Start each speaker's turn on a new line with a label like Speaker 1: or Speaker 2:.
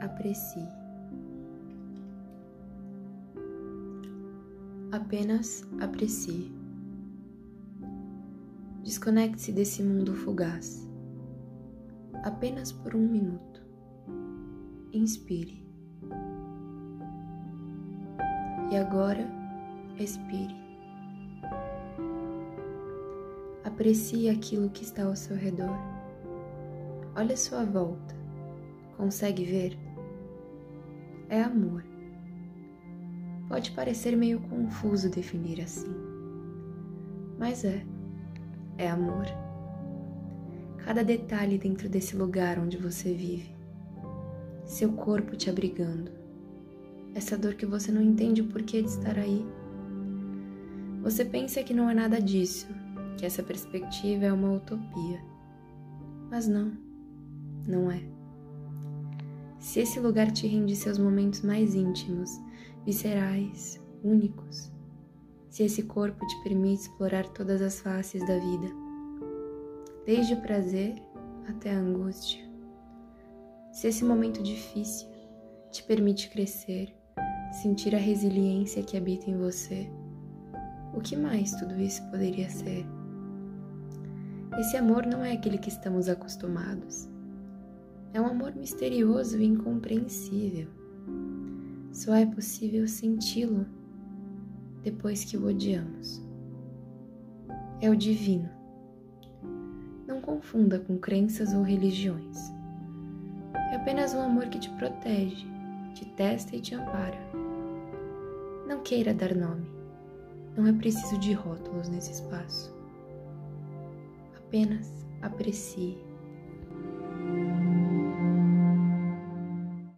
Speaker 1: aprecie. Apenas aprecie. Desconecte-se desse mundo fugaz. Apenas por um minuto. Inspire. E agora, expire. Aprecie aquilo que está ao seu redor. Olhe a sua volta. Consegue ver? É amor. Pode parecer meio confuso definir assim, mas é. É amor. Cada detalhe dentro desse lugar onde você vive. Seu corpo te abrigando. Essa dor que você não entende o porquê de estar aí. Você pensa que não é nada disso, que essa perspectiva é uma utopia. Mas não, não é. Se esse lugar te rende seus momentos mais íntimos, viscerais, únicos, se esse corpo te permite explorar todas as faces da vida, desde o prazer até a angústia, se esse momento difícil te permite crescer, sentir a resiliência que habita em você, o que mais tudo isso poderia ser? Esse amor não é aquele que estamos acostumados. É um amor misterioso e incompreensível. Só é possível senti-lo depois que o odiamos. É o divino. Não confunda com crenças ou religiões. É apenas um amor que te protege, te testa e te ampara. Não queira dar nome. Não é preciso de rótulos nesse espaço. Apenas aprecie.